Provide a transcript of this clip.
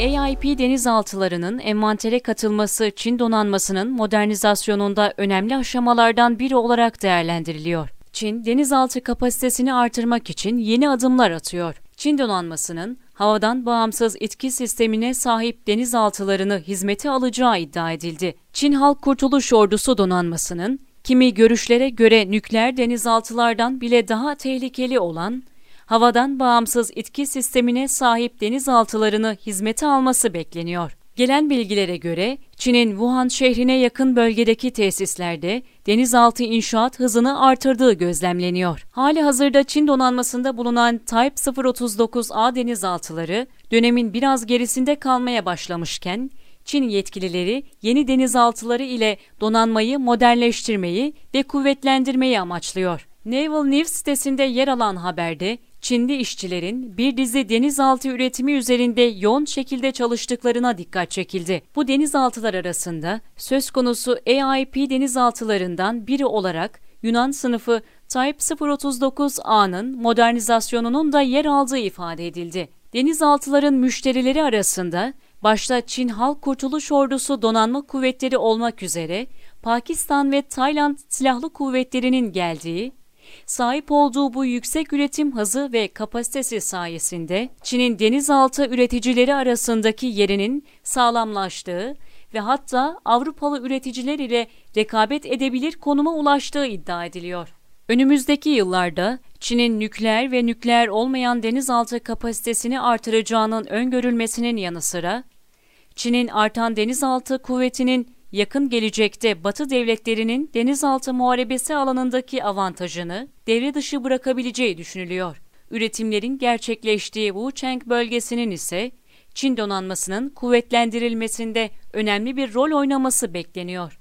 AIP denizaltılarının envantere katılması Çin donanmasının modernizasyonunda önemli aşamalardan biri olarak değerlendiriliyor. Çin, denizaltı kapasitesini artırmak için yeni adımlar atıyor. Çin donanmasının havadan bağımsız itki sistemine sahip denizaltılarını hizmete alacağı iddia edildi. Çin Halk Kurtuluş Ordusu donanmasının kimi görüşlere göre nükleer denizaltılardan bile daha tehlikeli olan havadan bağımsız itki sistemine sahip denizaltılarını hizmete alması bekleniyor. Gelen bilgilere göre Çin'in Wuhan şehrine yakın bölgedeki tesislerde denizaltı inşaat hızını artırdığı gözlemleniyor. Hali hazırda Çin donanmasında bulunan Type 039A denizaltıları dönemin biraz gerisinde kalmaya başlamışken Çin yetkilileri yeni denizaltıları ile donanmayı modernleştirmeyi ve kuvvetlendirmeyi amaçlıyor. Naval News sitesinde yer alan haberde Çinli işçilerin bir dizi denizaltı üretimi üzerinde yoğun şekilde çalıştıklarına dikkat çekildi. Bu denizaltılar arasında söz konusu AIP denizaltılarından biri olarak Yunan sınıfı Type 039A'nın modernizasyonunun da yer aldığı ifade edildi. Denizaltıların müşterileri arasında başta Çin Halk Kurtuluş Ordusu Donanma Kuvvetleri olmak üzere Pakistan ve Tayland Silahlı Kuvvetleri'nin geldiği Sahip olduğu bu yüksek üretim hızı ve kapasitesi sayesinde Çin'in denizaltı üreticileri arasındaki yerinin sağlamlaştığı ve hatta Avrupalı üreticiler ile rekabet edebilir konuma ulaştığı iddia ediliyor. Önümüzdeki yıllarda Çin'in nükleer ve nükleer olmayan denizaltı kapasitesini artıracağının öngörülmesinin yanı sıra Çin'in artan denizaltı kuvvetinin yakın gelecekte Batı devletlerinin denizaltı muharebesi alanındaki avantajını devre dışı bırakabileceği düşünülüyor. Üretimlerin gerçekleştiği Wuchang bölgesinin ise Çin donanmasının kuvvetlendirilmesinde önemli bir rol oynaması bekleniyor.